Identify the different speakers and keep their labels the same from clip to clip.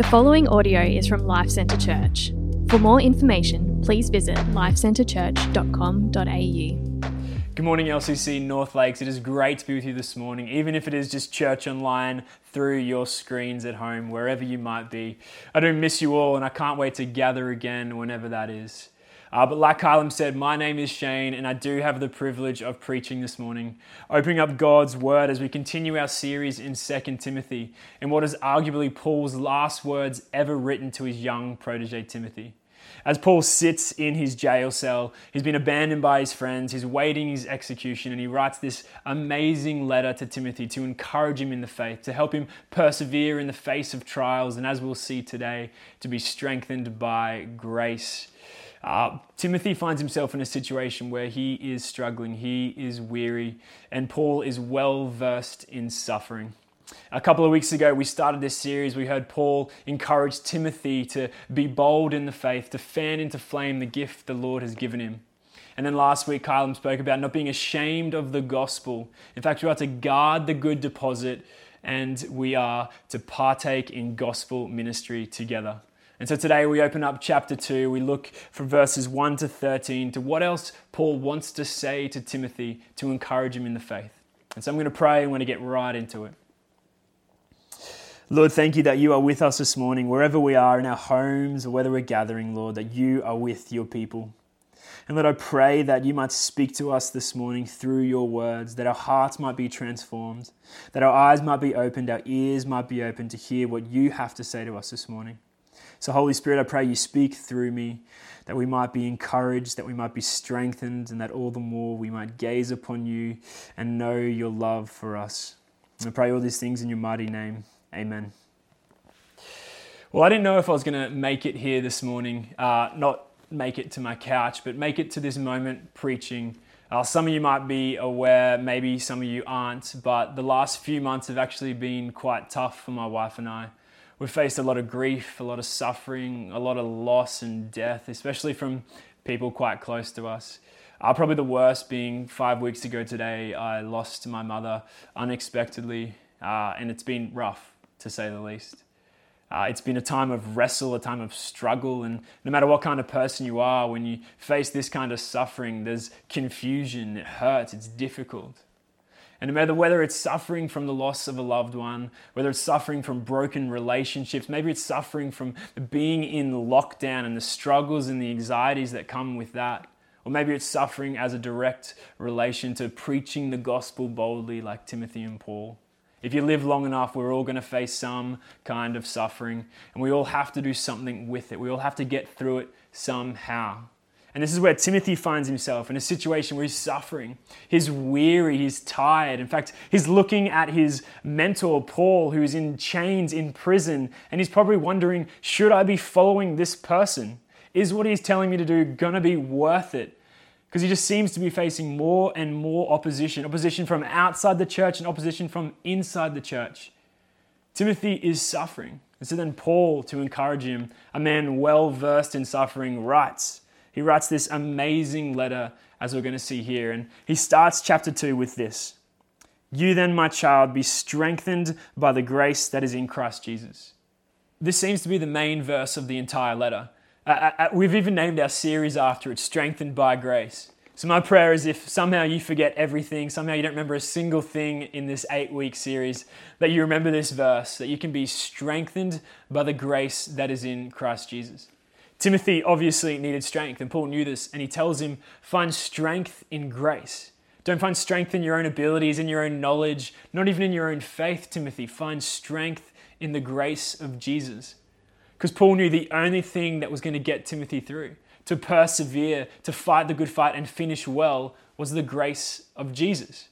Speaker 1: The following audio is from Life Centre Church. For more information, please visit lifecentrechurch.com.au.
Speaker 2: Good morning, LCC North Lakes. It is great to be with you this morning, even if it is just church online through your screens at home, wherever you might be. I do miss you all, and I can't wait to gather again whenever that is. Uh, but like Kylam said, my name is Shane, and I do have the privilege of preaching this morning, opening up God's Word as we continue our series in 2 Timothy, in what is arguably Paul's last words ever written to his young protege Timothy. As Paul sits in his jail cell, he's been abandoned by his friends, he's waiting his execution, and he writes this amazing letter to Timothy to encourage him in the faith, to help him persevere in the face of trials, and as we'll see today, to be strengthened by grace. Uh, Timothy finds himself in a situation where he is struggling, he is weary, and Paul is well versed in suffering. A couple of weeks ago, we started this series. We heard Paul encourage Timothy to be bold in the faith, to fan into flame the gift the Lord has given him. And then last week, Kylam spoke about not being ashamed of the gospel. In fact, we are to guard the good deposit and we are to partake in gospel ministry together. And so today we open up chapter 2. We look from verses 1 to 13 to what else Paul wants to say to Timothy to encourage him in the faith. And so I'm going to pray and I'm going to get right into it. Lord, thank you that you are with us this morning, wherever we are in our homes or whether we're gathering, Lord, that you are with your people. And Lord, I pray that you might speak to us this morning through your words, that our hearts might be transformed, that our eyes might be opened, our ears might be opened to hear what you have to say to us this morning. So, Holy Spirit, I pray you speak through me, that we might be encouraged, that we might be strengthened, and that all the more we might gaze upon you and know your love for us. I pray all these things in your mighty name. Amen. Well, I didn't know if I was going to make it here this morning, uh, not make it to my couch, but make it to this moment preaching. Uh, some of you might be aware, maybe some of you aren't, but the last few months have actually been quite tough for my wife and I we've faced a lot of grief, a lot of suffering, a lot of loss and death, especially from people quite close to us. Uh, probably the worst being five weeks ago today, I lost my mother unexpectedly, uh, and it's been rough to say the least. Uh, it's been a time of wrestle, a time of struggle, and no matter what kind of person you are, when you face this kind of suffering, there's confusion, it hurts, it's difficult. And no matter whether it's suffering from the loss of a loved one, whether it's suffering from broken relationships, maybe it's suffering from being in lockdown and the struggles and the anxieties that come with that. Or maybe it's suffering as a direct relation to preaching the gospel boldly, like Timothy and Paul. If you live long enough, we're all going to face some kind of suffering, and we all have to do something with it. We all have to get through it somehow. And this is where Timothy finds himself in a situation where he's suffering. He's weary, he's tired. In fact, he's looking at his mentor, Paul, who's in chains in prison, and he's probably wondering should I be following this person? Is what he's telling me to do going to be worth it? Because he just seems to be facing more and more opposition opposition from outside the church and opposition from inside the church. Timothy is suffering. And so then, Paul, to encourage him, a man well versed in suffering, writes, he writes this amazing letter, as we're going to see here. And he starts chapter 2 with this You then, my child, be strengthened by the grace that is in Christ Jesus. This seems to be the main verse of the entire letter. Uh, uh, uh, we've even named our series after it, Strengthened by Grace. So, my prayer is if somehow you forget everything, somehow you don't remember a single thing in this eight week series, that you remember this verse, that you can be strengthened by the grace that is in Christ Jesus. Timothy obviously needed strength, and Paul knew this, and he tells him, Find strength in grace. Don't find strength in your own abilities, in your own knowledge, not even in your own faith, Timothy. Find strength in the grace of Jesus. Because Paul knew the only thing that was going to get Timothy through, to persevere, to fight the good fight and finish well, was the grace of Jesus.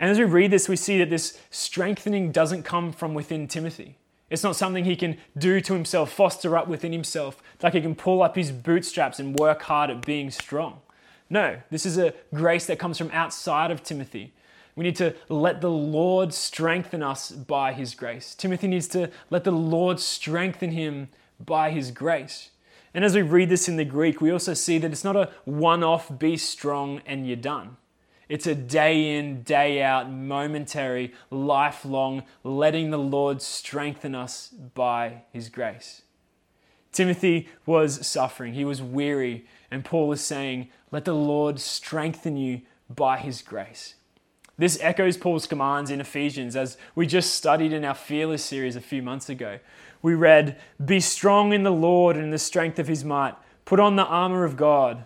Speaker 2: And as we read this, we see that this strengthening doesn't come from within Timothy. It's not something he can do to himself, foster up within himself, like he can pull up his bootstraps and work hard at being strong. No, this is a grace that comes from outside of Timothy. We need to let the Lord strengthen us by his grace. Timothy needs to let the Lord strengthen him by his grace. And as we read this in the Greek, we also see that it's not a one off, be strong, and you're done. It's a day in, day out, momentary, lifelong, letting the Lord strengthen us by his grace. Timothy was suffering, he was weary, and Paul is saying, Let the Lord strengthen you by his grace. This echoes Paul's commands in Ephesians, as we just studied in our Fearless series a few months ago. We read, Be strong in the Lord and in the strength of his might, put on the armor of God.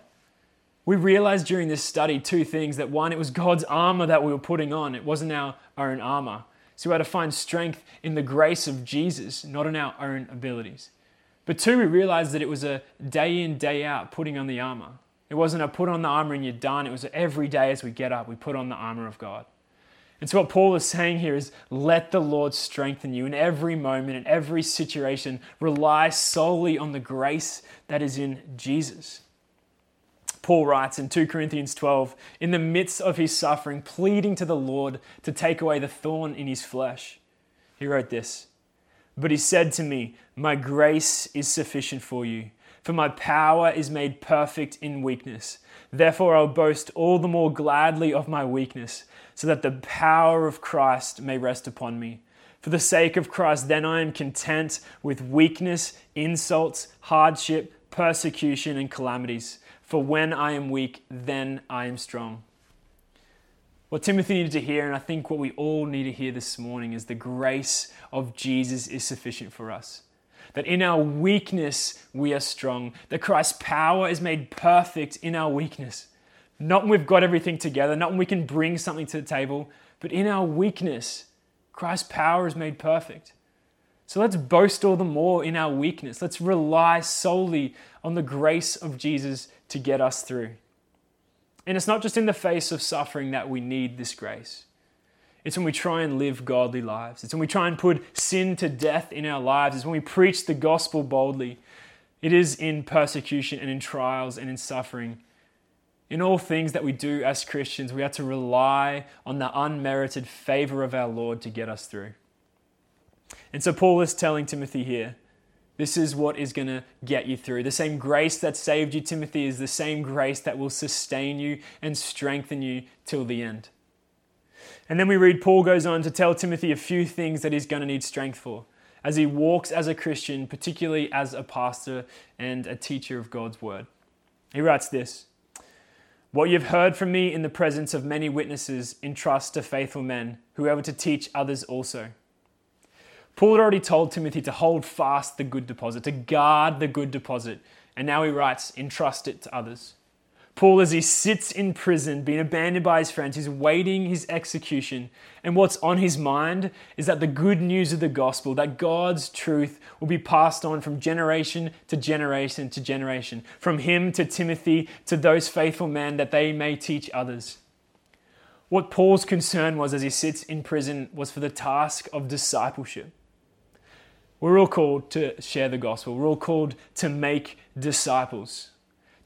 Speaker 2: We realized during this study two things that one, it was God's armor that we were putting on, it wasn't our own armor. So we had to find strength in the grace of Jesus, not in our own abilities. But two, we realized that it was a day in, day out putting on the armor. It wasn't a put on the armor and you're done. It was every day as we get up, we put on the armor of God. And so, what Paul is saying here is let the Lord strengthen you in every moment, in every situation. Rely solely on the grace that is in Jesus. Paul writes in 2 Corinthians 12, in the midst of his suffering, pleading to the Lord to take away the thorn in his flesh. He wrote this But he said to me, My grace is sufficient for you for my power is made perfect in weakness. Therefore, I'll boast all the more gladly of my weakness, so that the power of Christ may rest upon me. For the sake of Christ, then I am content with weakness, insults, hardship, persecution, and calamities. For when I am weak, then I am strong. What Timothy needed to hear, and I think what we all need to hear this morning, is the grace of Jesus is sufficient for us that in our weakness we are strong, that Christ's power is made perfect in our weakness. Not when we've got everything together, not when we can bring something to the table, but in our weakness, Christ's power is made perfect. So let's boast all the more in our weakness. Let's rely solely on the grace of Jesus to get us through. And it's not just in the face of suffering that we need this grace. It's when we try and live godly lives. It's when we try and put sin to death in our lives. It's when we preach the gospel boldly. It is in persecution and in trials and in suffering. In all things that we do as Christians, we have to rely on the unmerited favor of our Lord to get us through. And so Paul is telling Timothy here this is what is going to get you through. The same grace that saved you, Timothy, is the same grace that will sustain you and strengthen you till the end. And then we read Paul goes on to tell Timothy a few things that he's going to need strength for as he walks as a Christian, particularly as a pastor and a teacher of God's word. He writes this What you've heard from me in the presence of many witnesses, entrust to faithful men, who are able to teach others also. Paul had already told Timothy to hold fast the good deposit, to guard the good deposit. And now he writes, entrust it to others. Paul, as he sits in prison, being abandoned by his friends, he's waiting his execution. And what's on his mind is that the good news of the gospel, that God's truth will be passed on from generation to generation to generation, from him to Timothy to those faithful men, that they may teach others. What Paul's concern was as he sits in prison was for the task of discipleship. We're all called to share the gospel, we're all called to make disciples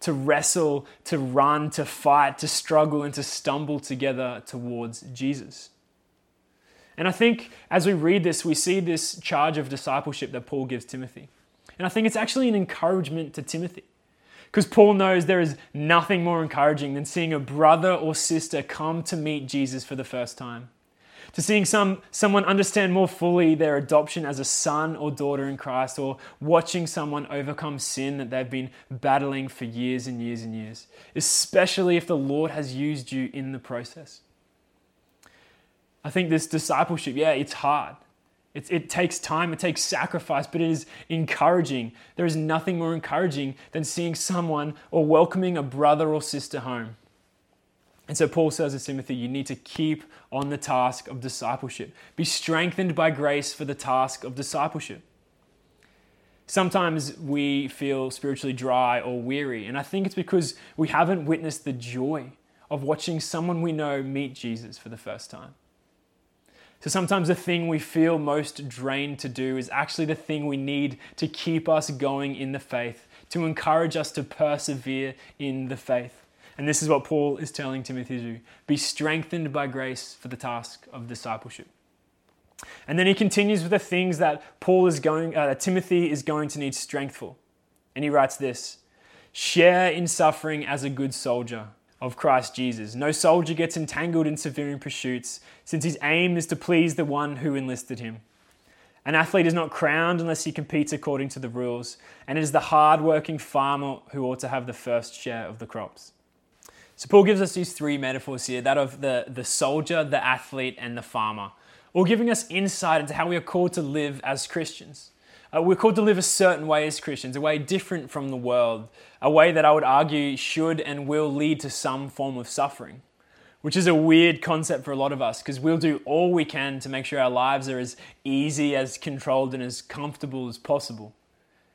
Speaker 2: to wrestle, to run, to fight, to struggle, and to stumble together towards Jesus. And I think as we read this, we see this charge of discipleship that Paul gives Timothy. And I think it's actually an encouragement to Timothy. Because Paul knows there is nothing more encouraging than seeing a brother or sister come to meet Jesus for the first time to seeing some, someone understand more fully their adoption as a son or daughter in Christ, or watching someone overcome sin that they've been battling for years and years and years, especially if the Lord has used you in the process. I think this discipleship, yeah, it's hard. It, it takes time, it takes sacrifice, but it is encouraging. There is nothing more encouraging than seeing someone or welcoming a brother or sister home and so Paul says to Timothy, you need to keep on the task of discipleship. Be strengthened by grace for the task of discipleship. Sometimes we feel spiritually dry or weary, and I think it's because we haven't witnessed the joy of watching someone we know meet Jesus for the first time. So sometimes the thing we feel most drained to do is actually the thing we need to keep us going in the faith, to encourage us to persevere in the faith. And this is what Paul is telling Timothy to do be strengthened by grace for the task of discipleship. And then he continues with the things that Paul is going, uh, Timothy is going to need strength for. And he writes this Share in suffering as a good soldier, of Christ Jesus. No soldier gets entangled in severe pursuits, since his aim is to please the one who enlisted him. An athlete is not crowned unless he competes according to the rules, and it is the hard working farmer who ought to have the first share of the crops. So, Paul gives us these three metaphors here that of the, the soldier, the athlete, and the farmer, all giving us insight into how we are called to live as Christians. Uh, we're called to live a certain way as Christians, a way different from the world, a way that I would argue should and will lead to some form of suffering which is a weird concept for a lot of us because we'll do all we can to make sure our lives are as easy, as controlled, and as comfortable as possible.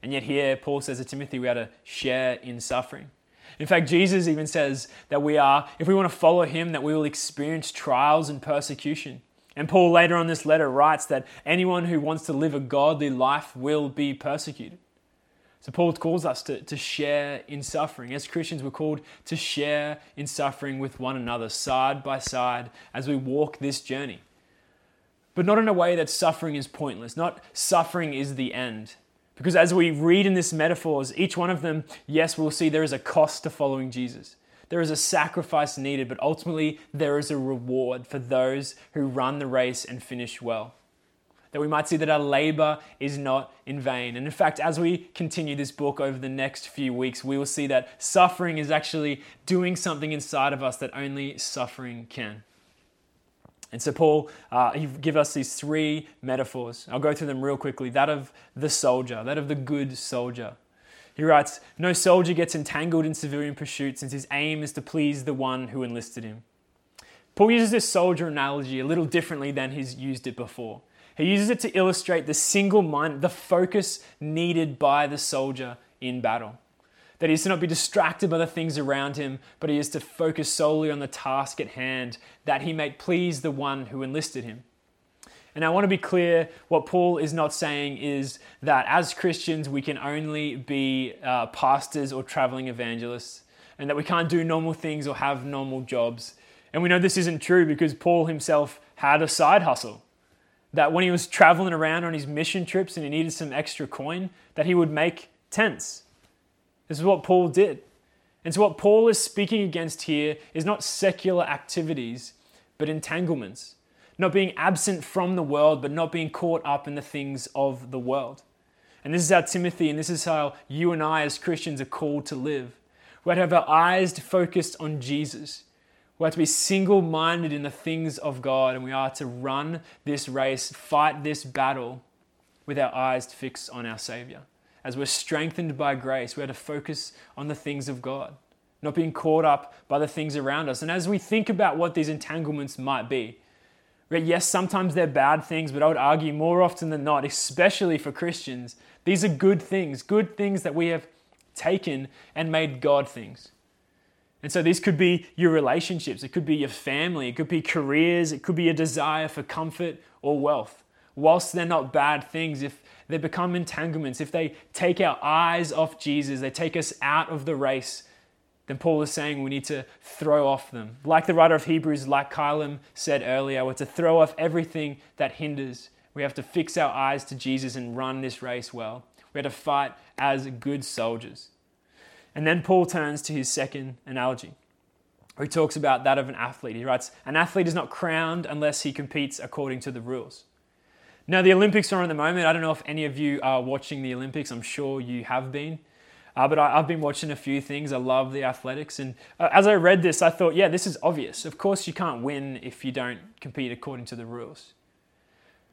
Speaker 2: And yet, here, Paul says to Timothy, we are to share in suffering. In fact, Jesus even says that we are, if we want to follow him, that we will experience trials and persecution. And Paul later on this letter writes that anyone who wants to live a godly life will be persecuted. So Paul calls us to, to share in suffering. As Christians, we're called to share in suffering with one another, side by side, as we walk this journey. But not in a way that suffering is pointless, not suffering is the end. Because as we read in this metaphors, each one of them, yes, we'll see there is a cost to following Jesus. There is a sacrifice needed, but ultimately there is a reward for those who run the race and finish well that we might see that our labor is not in vain. And in fact, as we continue this book over the next few weeks, we will see that suffering is actually doing something inside of us that only suffering can. And so, Paul, uh, he give us these three metaphors. I'll go through them real quickly that of the soldier, that of the good soldier. He writes, No soldier gets entangled in civilian pursuits since his aim is to please the one who enlisted him. Paul uses this soldier analogy a little differently than he's used it before. He uses it to illustrate the single mind, the focus needed by the soldier in battle. That he is to not be distracted by the things around him, but he is to focus solely on the task at hand, that he may please the one who enlisted him. And I want to be clear what Paul is not saying is that as Christians we can only be uh, pastors or traveling evangelists, and that we can't do normal things or have normal jobs. And we know this isn't true because Paul himself had a side hustle that when he was traveling around on his mission trips and he needed some extra coin, that he would make tents. This is what Paul did. And so, what Paul is speaking against here is not secular activities, but entanglements. Not being absent from the world, but not being caught up in the things of the world. And this is how Timothy, and this is how you and I as Christians are called to live. We have to have our eyes focused on Jesus. We are to be single minded in the things of God, and we are to run this race, fight this battle with our eyes fixed on our Savior. As we're strengthened by grace, we are to focus on the things of God, not being caught up by the things around us. And as we think about what these entanglements might be, yes, sometimes they're bad things, but I would argue more often than not, especially for Christians, these are good things, good things that we have taken and made God things. And so these could be your relationships, it could be your family, it could be careers, it could be a desire for comfort or wealth. Whilst they're not bad things, if they become entanglements, if they take our eyes off Jesus, they take us out of the race, then Paul is saying we need to throw off them. Like the writer of Hebrews, like Kylam said earlier, we're to throw off everything that hinders. We have to fix our eyes to Jesus and run this race well. We have to fight as good soldiers. And then Paul turns to his second analogy, he talks about that of an athlete. He writes, An athlete is not crowned unless he competes according to the rules. Now, the Olympics are on the moment. I don't know if any of you are watching the Olympics. I'm sure you have been. Uh, but I, have been watching a few things. I love the athletics. And uh, as I read this, I thought, yeah, this is obvious. Of course, you can't win if you don't compete according to the rules.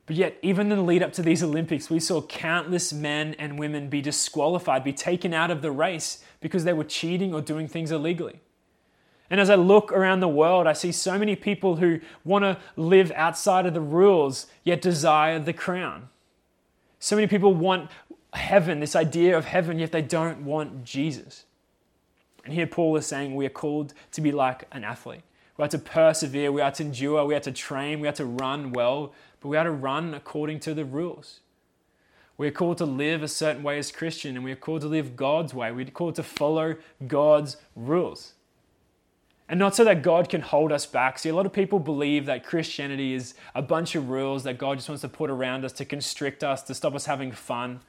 Speaker 2: But yet, even in the lead up to these Olympics, we saw countless men and women be disqualified, be taken out of the race because they were cheating or doing things illegally. And as I look around the world, I see so many people who want to live outside of the rules, yet desire the crown. So many people want heaven, this idea of heaven, yet they don't want Jesus. And here Paul is saying we are called to be like an athlete. We are to persevere, we are to endure, we are to train, we are to run well, but we are to run according to the rules. We're called to live a certain way as Christian, and we're called to live God's way. We're called to follow God's rules. And not so that God can hold us back. See, a lot of people believe that Christianity is a bunch of rules that God just wants to put around us to constrict us, to stop us having fun.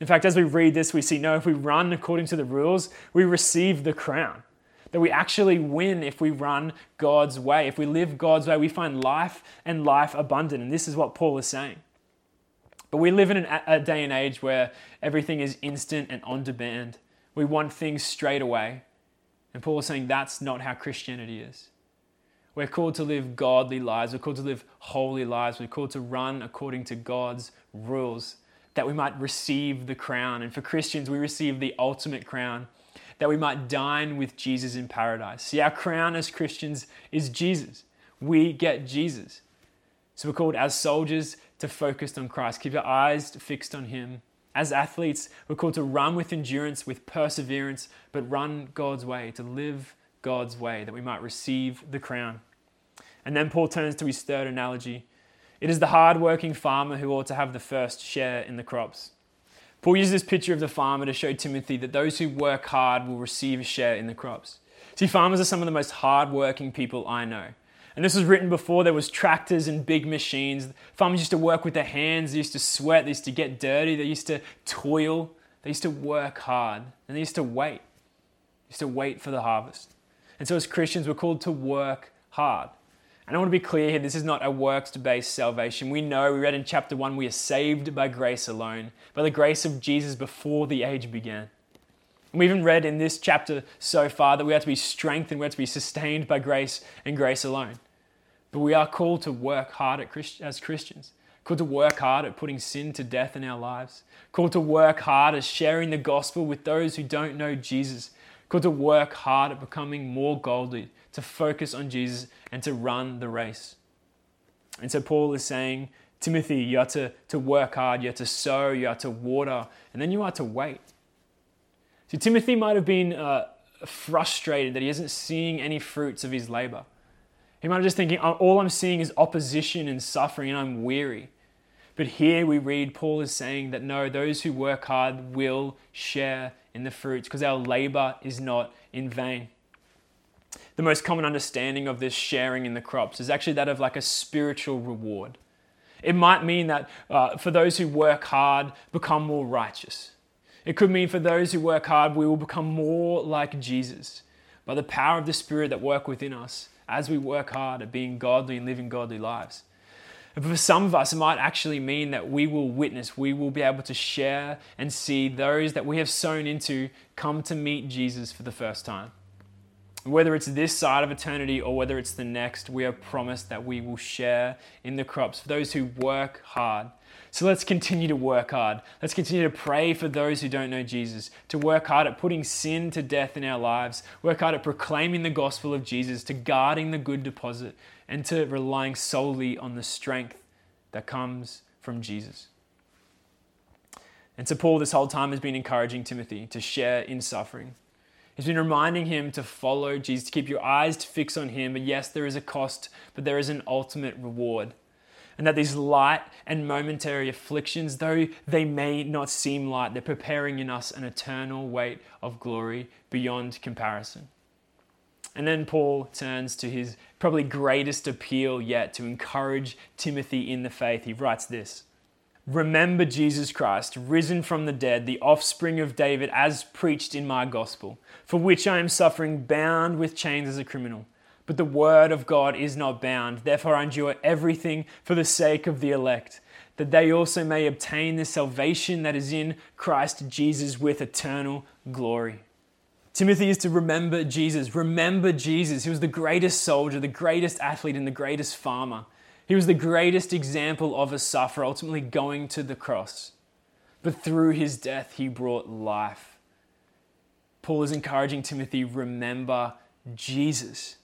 Speaker 2: In fact, as we read this, we see no, if we run according to the rules, we receive the crown. that we actually win if we run God's way. If we live God's way, we find life and life abundant. And this is what Paul is saying. But we live in an, a day and age where everything is instant and on demand. We want things straight away. And Paul is saying that's not how Christianity is. We're called to live godly lives. We're called to live holy lives. We're called to run according to God's rules that we might receive the crown. And for Christians, we receive the ultimate crown that we might dine with Jesus in paradise. See, our crown as Christians is Jesus. We get Jesus. So we're called as soldiers to focus on Christ. Keep your eyes fixed on Him. As athletes, we're called to run with endurance, with perseverance, but run God's way, to live God's way, that we might receive the crown. And then Paul turns to his third analogy. It is the hard-working farmer who ought to have the first share in the crops. Paul uses this picture of the farmer to show Timothy that those who work hard will receive a share in the crops. See, farmers are some of the most hard-working people I know. And this was written before there was tractors and big machines. Farmers used to work with their hands, they used to sweat, they used to get dirty, they used to toil, they used to work hard, and they used to wait. They used to wait for the harvest. And so as Christians, we're called to work hard. And I want to be clear here this is not a works based salvation. We know, we read in chapter 1, we are saved by grace alone, by the grace of Jesus before the age began. We even read in this chapter so far that we have to be strengthened, we have to be sustained by grace and grace alone. But we are called to work hard as Christians, called to work hard at putting sin to death in our lives, called to work hard at sharing the gospel with those who don't know Jesus, called to work hard at becoming more godly, to focus on Jesus and to run the race. And so Paul is saying, Timothy, you are to, to work hard, you are to sow, you are to water, and then you are to wait. So Timothy might have been uh, frustrated that he isn't seeing any fruits of his labor. He might have just thinking, oh, all I'm seeing is opposition and suffering, and I'm weary. But here we read Paul is saying that no, those who work hard will share in the fruits because our labor is not in vain. The most common understanding of this sharing in the crops is actually that of like a spiritual reward. It might mean that uh, for those who work hard, become more righteous. It could mean for those who work hard, we will become more like Jesus by the power of the Spirit that work within us as we work hard at being godly and living godly lives. And for some of us, it might actually mean that we will witness, we will be able to share and see those that we have sown into come to meet Jesus for the first time. Whether it's this side of eternity or whether it's the next, we are promised that we will share in the crops for those who work hard so let's continue to work hard. Let's continue to pray for those who don't know Jesus, to work hard at putting sin to death in our lives, work hard at proclaiming the gospel of Jesus, to guarding the good deposit, and to relying solely on the strength that comes from Jesus. And so, Paul, this whole time, has been encouraging Timothy to share in suffering. He's been reminding him to follow Jesus, to keep your eyes fixed on him. But yes, there is a cost, but there is an ultimate reward and that these light and momentary afflictions, though they may not seem light, they're preparing in us an eternal weight of glory beyond comparison. And then Paul turns to his probably greatest appeal yet to encourage Timothy in the faith. He writes this Remember Jesus Christ, risen from the dead, the offspring of David, as preached in my gospel, for which I am suffering, bound with chains as a criminal but the word of God is not bound. Therefore, I endure everything for the sake of the elect, that they also may obtain the salvation that is in Christ Jesus with eternal glory. Timothy is to remember Jesus. Remember Jesus. He was the greatest soldier, the greatest athlete, and the greatest farmer. He was the greatest example of a sufferer, ultimately going to the cross. But through his death, he brought life. Paul is encouraging Timothy remember Jesus.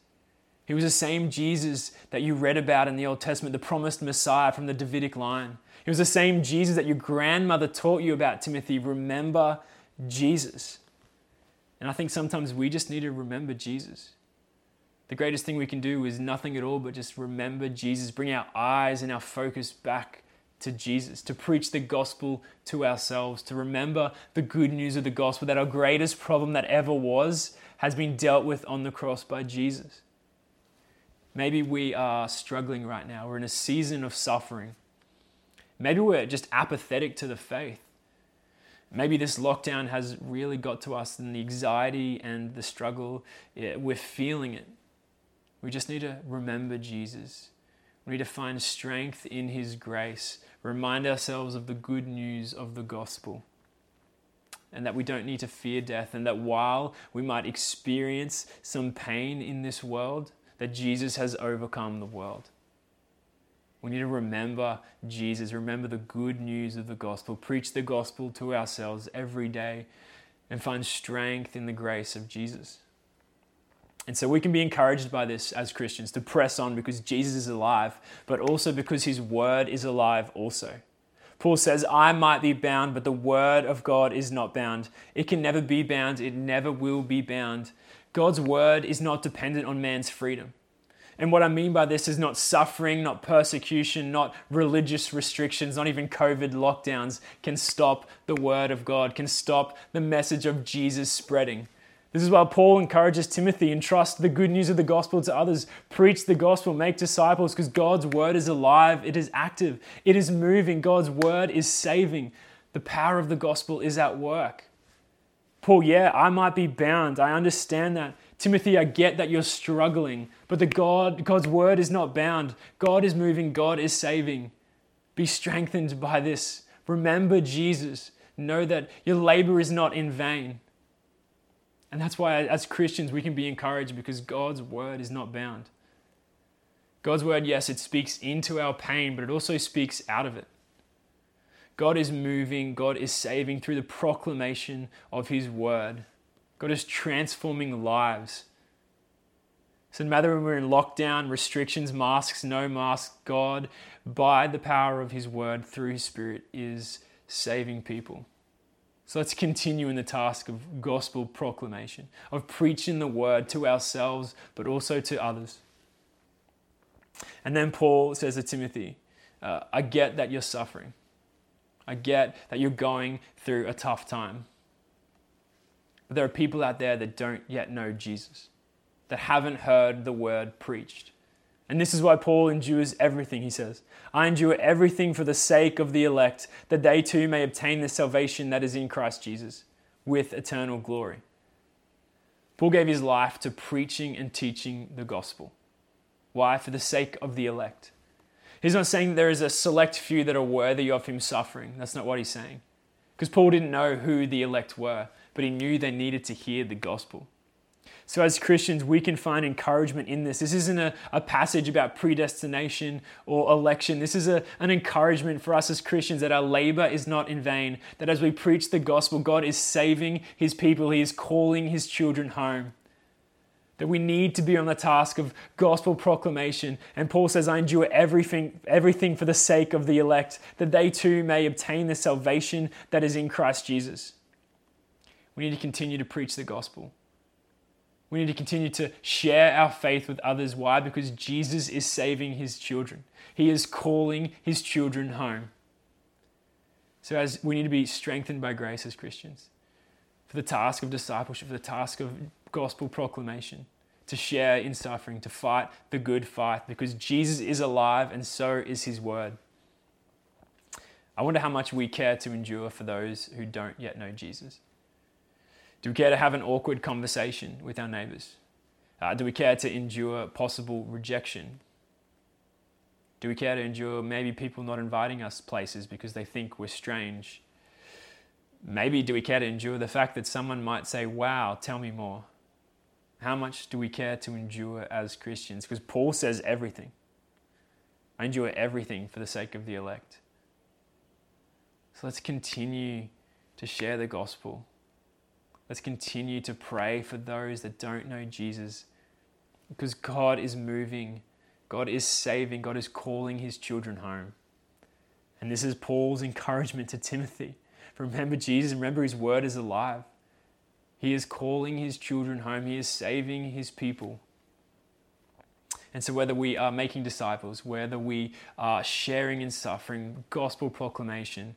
Speaker 2: He was the same Jesus that you read about in the Old Testament, the promised Messiah from the Davidic line. He was the same Jesus that your grandmother taught you about, Timothy. Remember Jesus. And I think sometimes we just need to remember Jesus. The greatest thing we can do is nothing at all but just remember Jesus, bring our eyes and our focus back to Jesus, to preach the gospel to ourselves, to remember the good news of the gospel that our greatest problem that ever was has been dealt with on the cross by Jesus. Maybe we are struggling right now. We're in a season of suffering. Maybe we're just apathetic to the faith. Maybe this lockdown has really got to us and the anxiety and the struggle, yeah, we're feeling it. We just need to remember Jesus. We need to find strength in His grace, remind ourselves of the good news of the gospel, and that we don't need to fear death, and that while we might experience some pain in this world, that Jesus has overcome the world. We need to remember Jesus, remember the good news of the gospel, preach the gospel to ourselves every day, and find strength in the grace of Jesus. And so we can be encouraged by this as Christians to press on because Jesus is alive, but also because his word is alive also. Paul says, I might be bound, but the word of God is not bound. It can never be bound, it never will be bound. God's word is not dependent on man's freedom. And what I mean by this is not suffering, not persecution, not religious restrictions, not even COVID lockdowns can stop the word of God, can stop the message of Jesus spreading. This is why Paul encourages Timothy entrust the good news of the gospel to others, preach the gospel, make disciples, because God's word is alive, it is active, it is moving, God's word is saving. The power of the gospel is at work. Paul, yeah, I might be bound. I understand that. Timothy, I get that you're struggling, but the God, God's word is not bound. God is moving, God is saving. Be strengthened by this. Remember Jesus. Know that your labor is not in vain. And that's why, as Christians, we can be encouraged because God's word is not bound. God's word, yes, it speaks into our pain, but it also speaks out of it. God is moving, God is saving through the proclamation of His word. God is transforming lives. So, no matter when we're in lockdown, restrictions, masks, no masks, God, by the power of His word through His Spirit, is saving people. So let's continue in the task of gospel proclamation, of preaching the word to ourselves, but also to others. And then Paul says to Timothy, uh, I get that you're suffering. I get that you're going through a tough time. But there are people out there that don't yet know Jesus, that haven't heard the word preached. And this is why Paul endures everything, he says. I endure everything for the sake of the elect, that they too may obtain the salvation that is in Christ Jesus with eternal glory. Paul gave his life to preaching and teaching the gospel. Why? For the sake of the elect. He's not saying there is a select few that are worthy of him suffering. That's not what he's saying. Because Paul didn't know who the elect were but he knew they needed to hear the gospel. So, as Christians, we can find encouragement in this. This isn't a, a passage about predestination or election. This is a, an encouragement for us as Christians that our labor is not in vain, that as we preach the gospel, God is saving his people, he is calling his children home. That we need to be on the task of gospel proclamation. And Paul says, I endure everything, everything for the sake of the elect, that they too may obtain the salvation that is in Christ Jesus. We need to continue to preach the gospel. We need to continue to share our faith with others. Why? Because Jesus is saving his children. He is calling his children home. So as we need to be strengthened by grace as Christians for the task of discipleship, for the task of gospel proclamation, to share in suffering, to fight the good fight, because Jesus is alive and so is his word. I wonder how much we care to endure for those who don't yet know Jesus. Do we care to have an awkward conversation with our neighbours? Uh, do we care to endure possible rejection? Do we care to endure maybe people not inviting us places because they think we're strange? Maybe do we care to endure the fact that someone might say, Wow, tell me more? How much do we care to endure as Christians? Because Paul says everything. I endure everything for the sake of the elect. So let's continue to share the gospel Let's continue to pray for those that don't know Jesus because God is moving, God is saving, God is calling his children home. And this is Paul's encouragement to Timothy. Remember Jesus, remember his word is alive. He is calling his children home, he is saving his people. And so, whether we are making disciples, whether we are sharing in suffering, gospel proclamation,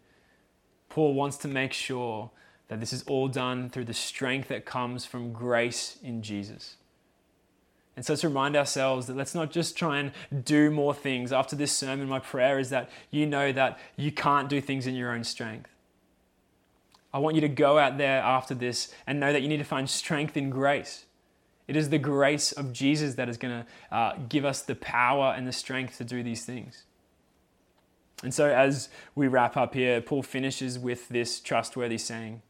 Speaker 2: Paul wants to make sure that this is all done through the strength that comes from grace in Jesus. And so let's remind ourselves that let's not just try and do more things. After this sermon, my prayer is that you know that you can't do things in your own strength. I want you to go out there after this and know that you need to find strength in grace. It is the grace of Jesus that is going to uh, give us the power and the strength to do these things. And so, as we wrap up here, Paul finishes with this trustworthy saying.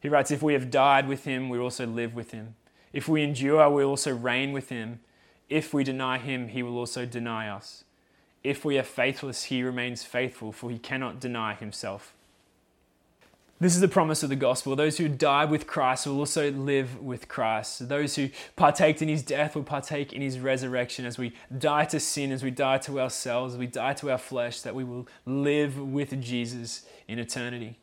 Speaker 2: He writes, If we have died with him, we also live with him. If we endure, we also reign with him. If we deny him, he will also deny us. If we are faithless, he remains faithful, for he cannot deny himself. This is the promise of the gospel. Those who die with Christ will also live with Christ. Those who partake in his death will partake in his resurrection as we die to sin, as we die to ourselves, as we die to our flesh, that we will live with Jesus in eternity.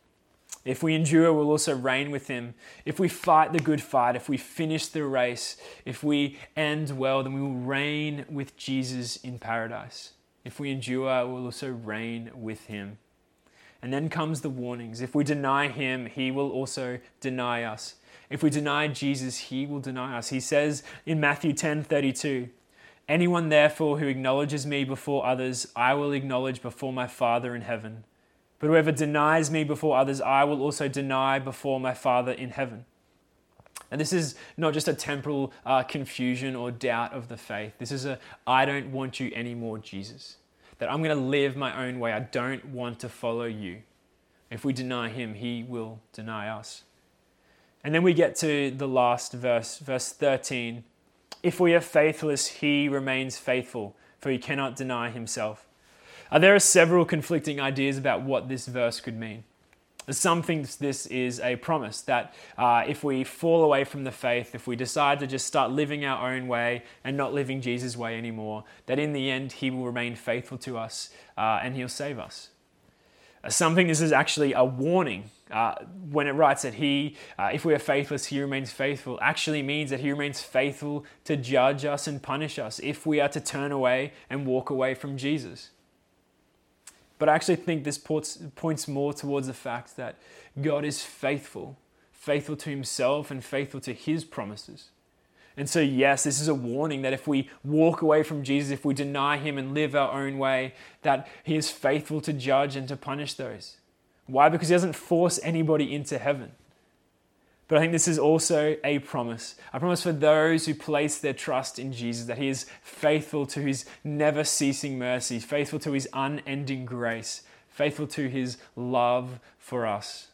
Speaker 2: If we endure, we'll also reign with him. If we fight the good fight, if we finish the race, if we end well, then we will reign with Jesus in paradise. If we endure, we'll also reign with him. And then comes the warnings. If we deny him, he will also deny us. If we deny Jesus, he will deny us. He says in Matthew 10 32, Anyone therefore who acknowledges me before others, I will acknowledge before my Father in heaven. But whoever denies me before others, I will also deny before my Father in heaven. And this is not just a temporal uh, confusion or doubt of the faith. This is a, I don't want you anymore, Jesus that I'm going to live my own way. I don't want to follow you. If we deny him, he will deny us. And then we get to the last verse, verse 13. If we are faithless, he remains faithful, for he cannot deny himself. Uh, there are several conflicting ideas about what this verse could mean. Some think this is a promise that uh, if we fall away from the faith, if we decide to just start living our own way and not living Jesus' way anymore, that in the end He will remain faithful to us uh, and He'll save us. Uh, some think this is actually a warning. Uh, when it writes that He, uh, if we are faithless, He remains faithful, actually means that He remains faithful to judge us and punish us if we are to turn away and walk away from Jesus. But I actually think this points more towards the fact that God is faithful, faithful to himself and faithful to his promises. And so, yes, this is a warning that if we walk away from Jesus, if we deny him and live our own way, that he is faithful to judge and to punish those. Why? Because he doesn't force anybody into heaven. But I think this is also a promise. A promise for those who place their trust in Jesus, that He is faithful to His never ceasing mercy, faithful to His unending grace, faithful to His love for us.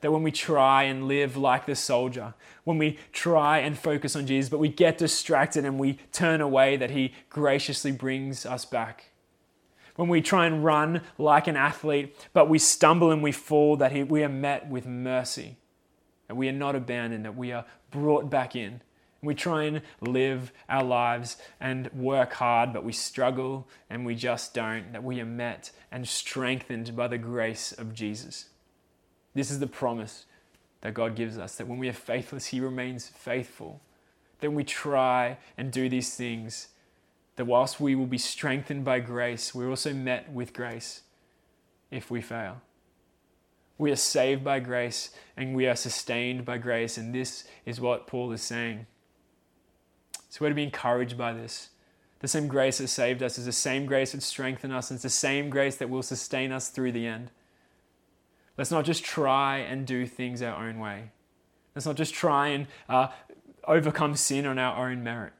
Speaker 2: That when we try and live like the soldier, when we try and focus on Jesus, but we get distracted and we turn away, that He graciously brings us back when we try and run like an athlete, but we stumble and we fall, that we are met with mercy that we are not abandoned, that we are brought back in. We try and live our lives and work hard, but we struggle and we just don't, that we are met and strengthened by the grace of Jesus. This is the promise that God gives us that when we are faithless, He remains faithful. Then we try and do these things, that whilst we will be strengthened by grace, we're also met with grace if we fail. We are saved by grace and we are sustained by grace. And this is what Paul is saying. So we're to be encouraged by this. The same grace that saved us is the same grace that strengthened us, and it's the same grace that will sustain us through the end. Let's not just try and do things our own way. Let's not just try and uh, overcome sin on our own merit.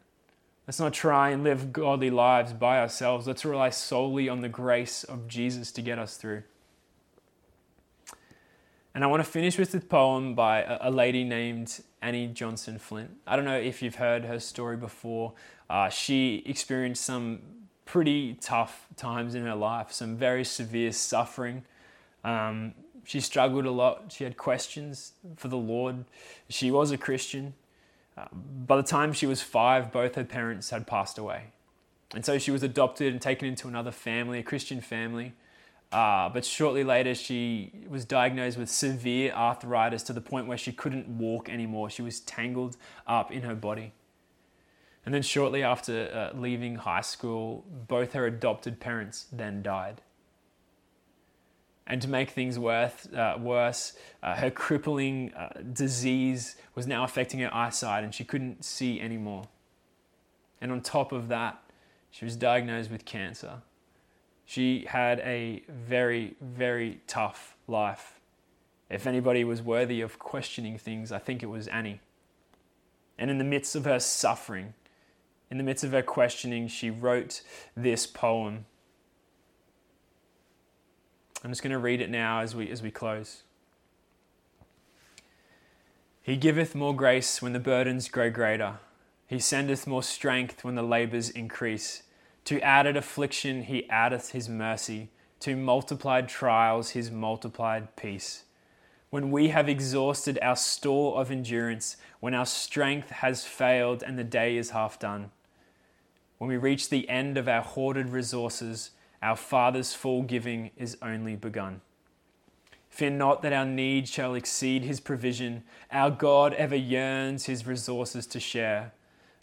Speaker 2: Let's not try and live godly lives by ourselves. Let's rely solely on the grace of Jesus to get us through. And I want to finish with a poem by a, lady named Annie Johnson Flint. I don't know if you've heard her story before. Uh, she experienced some pretty tough times in her life, some very severe suffering. Um, she struggled a lot. She had questions for the Lord. She was a Christian. Uh, by the time she was five, both her parents had passed away. And so she was adopted and taken into another family, a Christian family. Uh, but shortly later, she was diagnosed with severe arthritis to the point where she couldn't walk anymore. She was tangled up in her body. And then, shortly after uh, leaving high school, both her adopted parents then died. And to make things worth, uh, worse, uh, her crippling uh, disease was now affecting her eyesight and she couldn't see anymore. And on top of that, she was diagnosed with cancer. She had a very, very tough life. If anybody was worthy of questioning things, I think it was Annie. And in the midst of her suffering, in the midst of her questioning, she wrote this poem. I'm just going to read it now as we, as we close. He giveth more grace when the burdens grow greater. He sendeth more strength when the labours increase. To added affliction he addeth his mercy. To multiplied trials his multiplied peace. When we have exhausted our store of endurance, when our strength has failed and the day is half done, when we reach the end of our hoarded resources, our Father's full giving is only begun. Fear not that our need shall exceed his provision. Our God ever yearns his resources to share.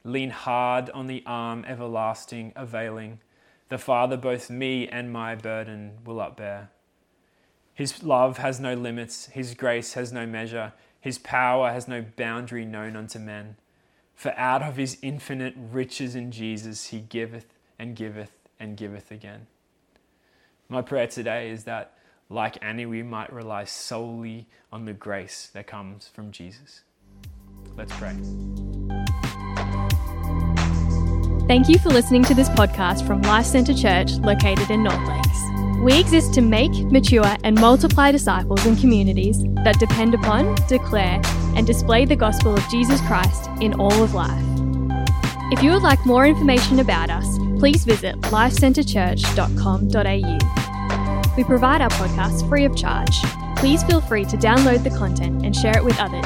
Speaker 2: Lean hard on the arm everlasting, availing. The Father both me and my burden will upbear. His love has no limits, his grace has no measure, his power has no boundary known unto men. For out of his infinite riches in Jesus he giveth and giveth and giveth again. My prayer today is that like Annie, we might rely solely on the grace that comes from Jesus. Let's pray.
Speaker 1: Thank you for listening to this podcast from Life Centre Church located in North Lakes. We exist to make, mature, and multiply disciples in communities that depend upon, declare, and display the gospel of Jesus Christ in all of life. If you would like more information about us, please visit lifecentrechurch.com.au. We provide our podcasts free of charge. Please feel free to download the content and share it with others,